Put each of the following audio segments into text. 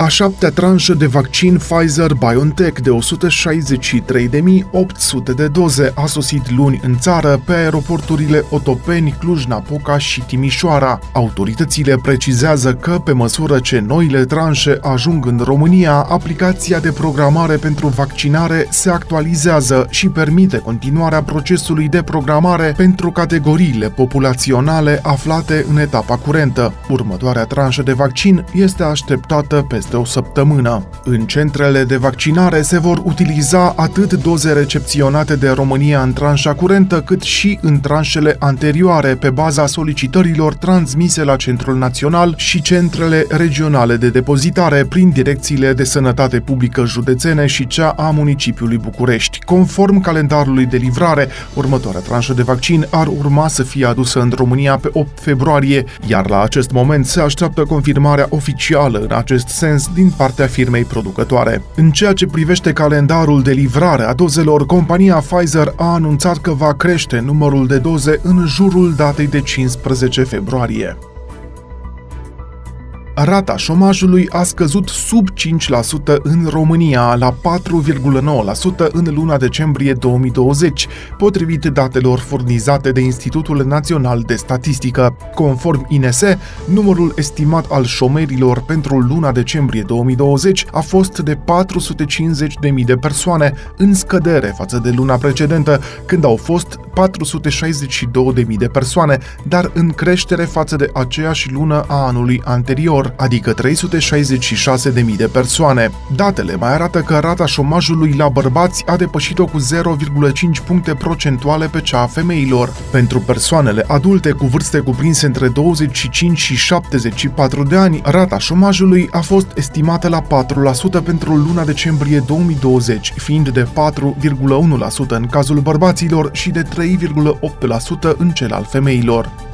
a șaptea tranșă de vaccin Pfizer-BioNTech de 163.800 de doze a sosit luni în țară pe aeroporturile Otopeni, Cluj-Napoca și Timișoara. Autoritățile precizează că, pe măsură ce noile tranșe ajung în România, aplicația de programare pentru vaccinare se actualizează și permite continuarea procesului de programare pentru categoriile populaționale aflate în etapa curentă. Următoarea tranșă de vaccin este așteptată peste peste o săptămână. În centrele de vaccinare se vor utiliza atât doze recepționate de România în tranșa curentă, cât și în tranșele anterioare, pe baza solicitărilor transmise la Centrul Național și centrele regionale de depozitare prin direcțiile de sănătate publică județene și cea a municipiului București. Conform calendarului de livrare, următoarea tranșă de vaccin ar urma să fie adusă în România pe 8 februarie, iar la acest moment se așteaptă confirmarea oficială în acest sens sens din partea firmei producătoare. În ceea ce privește calendarul de livrare a dozelor, compania Pfizer a anunțat că va crește numărul de doze în jurul datei de 15 februarie rata șomajului a scăzut sub 5% în România, la 4,9% în luna decembrie 2020, potrivit datelor furnizate de Institutul Național de Statistică. Conform INSE, numărul estimat al șomerilor pentru luna decembrie 2020 a fost de 450.000 de persoane, în scădere față de luna precedentă, când au fost 462.000 de persoane, dar în creștere față de aceeași lună a anului anterior adică 366.000 de persoane. Datele mai arată că rata șomajului la bărbați a depășit-o cu 0,5 puncte procentuale pe cea a femeilor. Pentru persoanele adulte cu vârste cuprinse între 25 și 74 de ani, rata șomajului a fost estimată la 4% pentru luna decembrie 2020, fiind de 4,1% în cazul bărbaților și de 3,8% în cel al femeilor.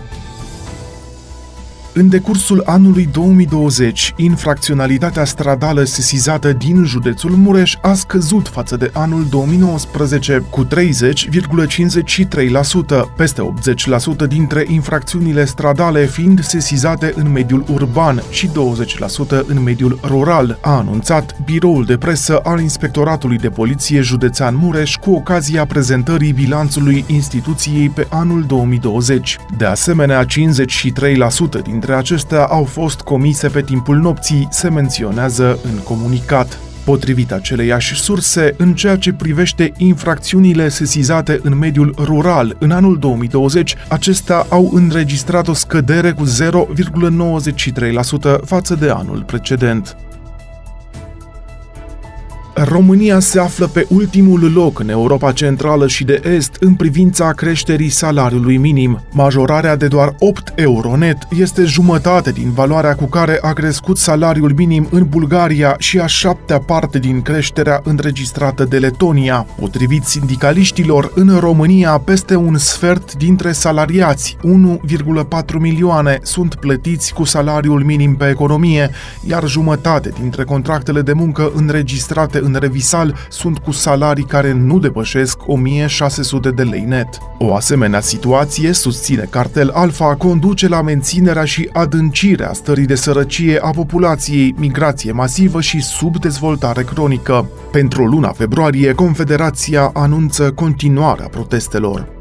În decursul anului 2020, infracționalitatea stradală sesizată din județul Mureș a scăzut față de anul 2019 cu 30,53%. Peste 80% dintre infracțiunile stradale fiind sesizate în mediul urban și 20% în mediul rural, a anunțat biroul de presă al Inspectoratului de Poliție Județean Mureș cu ocazia prezentării bilanțului instituției pe anul 2020. De asemenea, 53% dintre dintre acestea au fost comise pe timpul nopții, se menționează în comunicat. Potrivit aceleiași surse, în ceea ce privește infracțiunile sesizate în mediul rural în anul 2020, acestea au înregistrat o scădere cu 0,93% față de anul precedent. România se află pe ultimul loc în Europa Centrală și de Est în privința creșterii salariului minim. Majorarea de doar 8 euro net este jumătate din valoarea cu care a crescut salariul minim în Bulgaria și a șaptea parte din creșterea înregistrată de Letonia. Potrivit sindicaliștilor, în România peste un sfert dintre salariați, 1,4 milioane, sunt plătiți cu salariul minim pe economie, iar jumătate dintre contractele de muncă înregistrate în revisal sunt cu salarii care nu depășesc 1600 de lei net. O asemenea situație, susține cartel Alfa, conduce la menținerea și adâncirea stării de sărăcie a populației, migrație masivă și subdezvoltare cronică. Pentru luna februarie, Confederația anunță continuarea protestelor.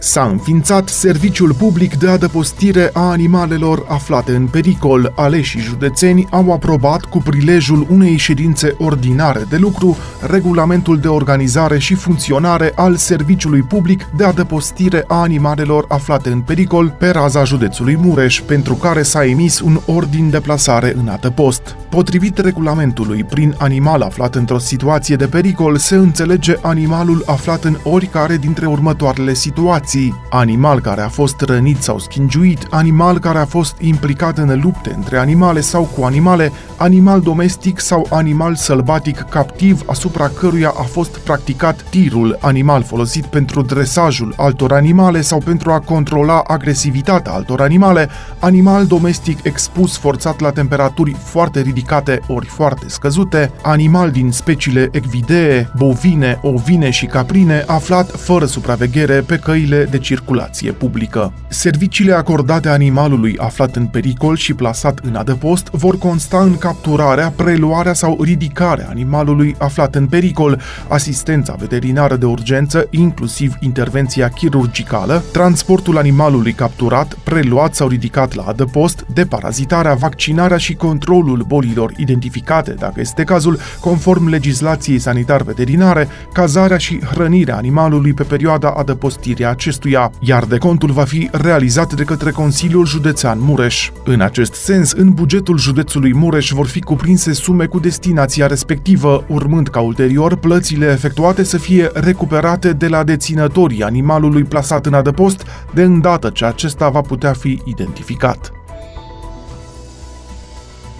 S-a înființat serviciul public de adăpostire a animalelor aflate în pericol. Aleșii județeni au aprobat cu prilejul unei ședințe ordinare de lucru regulamentul de organizare și funcționare al serviciului public de adăpostire a animalelor aflate în pericol pe raza județului Mureș, pentru care s-a emis un ordin de plasare în adăpost. Potrivit regulamentului, prin animal aflat într-o situație de pericol se înțelege animalul aflat în oricare dintre următoarele situații situații, animal care a fost rănit sau schingiuit, animal care a fost implicat în lupte între animale sau cu animale, animal domestic sau animal sălbatic captiv asupra căruia a fost practicat tirul, animal folosit pentru dresajul altor animale sau pentru a controla agresivitatea altor animale, animal domestic expus forțat la temperaturi foarte ridicate ori foarte scăzute, animal din speciile ecvidee, bovine, ovine și caprine aflat fără supraveghere pe căile condițiile de circulație publică. Serviciile acordate animalului aflat în pericol și plasat în adăpost vor consta în capturarea, preluarea sau ridicarea animalului aflat în pericol, asistența veterinară de urgență, inclusiv intervenția chirurgicală, transportul animalului capturat, preluat sau ridicat la adăpost, deparazitarea, vaccinarea și controlul bolilor identificate, dacă este cazul, conform legislației sanitar-veterinare, cazarea și hrănirea animalului pe perioada adăpostirii acestuia, iar decontul va fi realizat de către Consiliul Județean Mureș. În acest sens, în bugetul județului Mureș vor fi cuprinse sume cu destinația respectivă, urmând ca ulterior plățile efectuate să fie recuperate de la deținătorii animalului plasat în adăpost, de îndată ce acesta va putea fi identificat.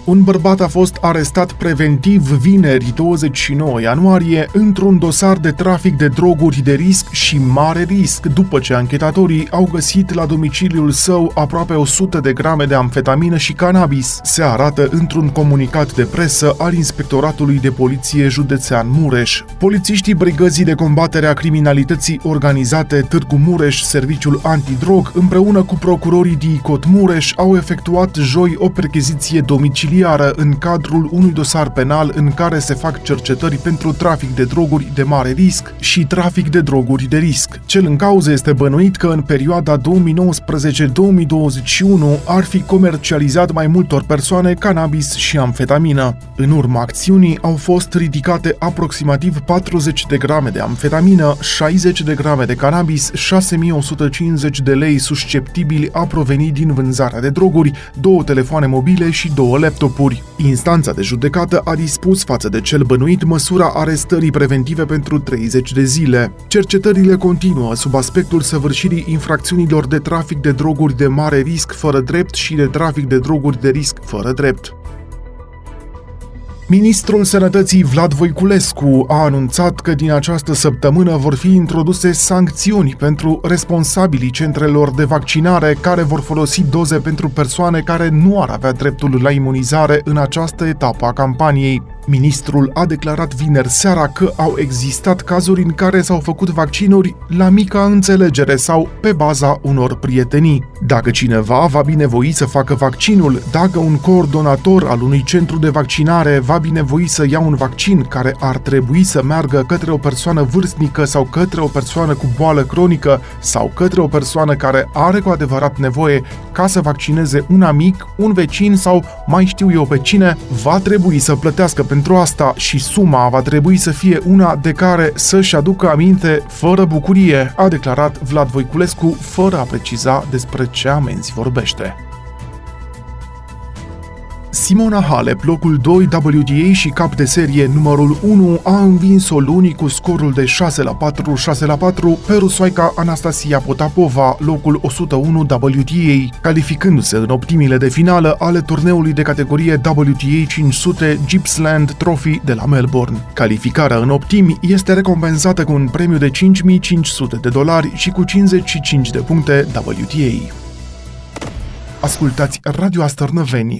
Un bărbat a fost arestat preventiv vineri 29 ianuarie într-un dosar de trafic de droguri de risc și mare risc, după ce anchetatorii au găsit la domiciliul său aproape 100 de grame de amfetamină și cannabis, se arată într-un comunicat de presă al Inspectoratului de Poliție Județean Mureș. Polițiștii Brigăzii de Combatere a Criminalității Organizate Târgu Mureș, Serviciul Antidrog, împreună cu procurorii DICOT Mureș, au efectuat joi o percheziție domiciliară imobiliară în cadrul unui dosar penal în care se fac cercetări pentru trafic de droguri de mare risc și trafic de droguri de risc. Cel în cauză este bănuit că în perioada 2019-2021 ar fi comercializat mai multor persoane cannabis și amfetamină. În urma acțiunii au fost ridicate aproximativ 40 de grame de amfetamină, 60 de grame de cannabis, 6150 de lei susceptibili a proveni din vânzarea de droguri, două telefoane mobile și două laptop scopuri. Instanța de judecată a dispus față de cel bănuit măsura arestării preventive pentru 30 de zile. Cercetările continuă sub aspectul săvârșirii infracțiunilor de trafic de droguri de mare risc fără drept și de trafic de droguri de risc fără drept. Ministrul Sănătății Vlad Voiculescu a anunțat că din această săptămână vor fi introduse sancțiuni pentru responsabilii centrelor de vaccinare care vor folosi doze pentru persoane care nu ar avea dreptul la imunizare în această etapă a campaniei. Ministrul a declarat vineri seara că au existat cazuri în care s-au făcut vaccinuri la mica înțelegere sau pe baza unor prietenii. Dacă cineva va binevoi să facă vaccinul, dacă un coordonator al unui centru de vaccinare va binevoi să ia un vaccin care ar trebui să meargă către o persoană vârstnică sau către o persoană cu boală cronică sau către o persoană care are cu adevărat nevoie ca să vaccineze un amic, un vecin sau mai știu eu pe cine, va trebui să plătească pentru asta și suma va trebui să fie una de care să-și aducă aminte fără bucurie, a declarat Vlad Voiculescu, fără a preciza despre ce amenzi vorbește. Simona Halep, locul 2 WTA și cap de serie numărul 1, a învins-o luni cu scorul de 6 la 4, 6 la 4 pe rusoaica Anastasia Potapova, locul 101 WTA, calificându-se în optimile de finală ale turneului de categorie WTA 500 Gippsland Trophy de la Melbourne. Calificarea în optimi este recompensată cu un premiu de 5500 de dolari și cu 55 de puncte WTA. Ascultați Radio Astărnăveni,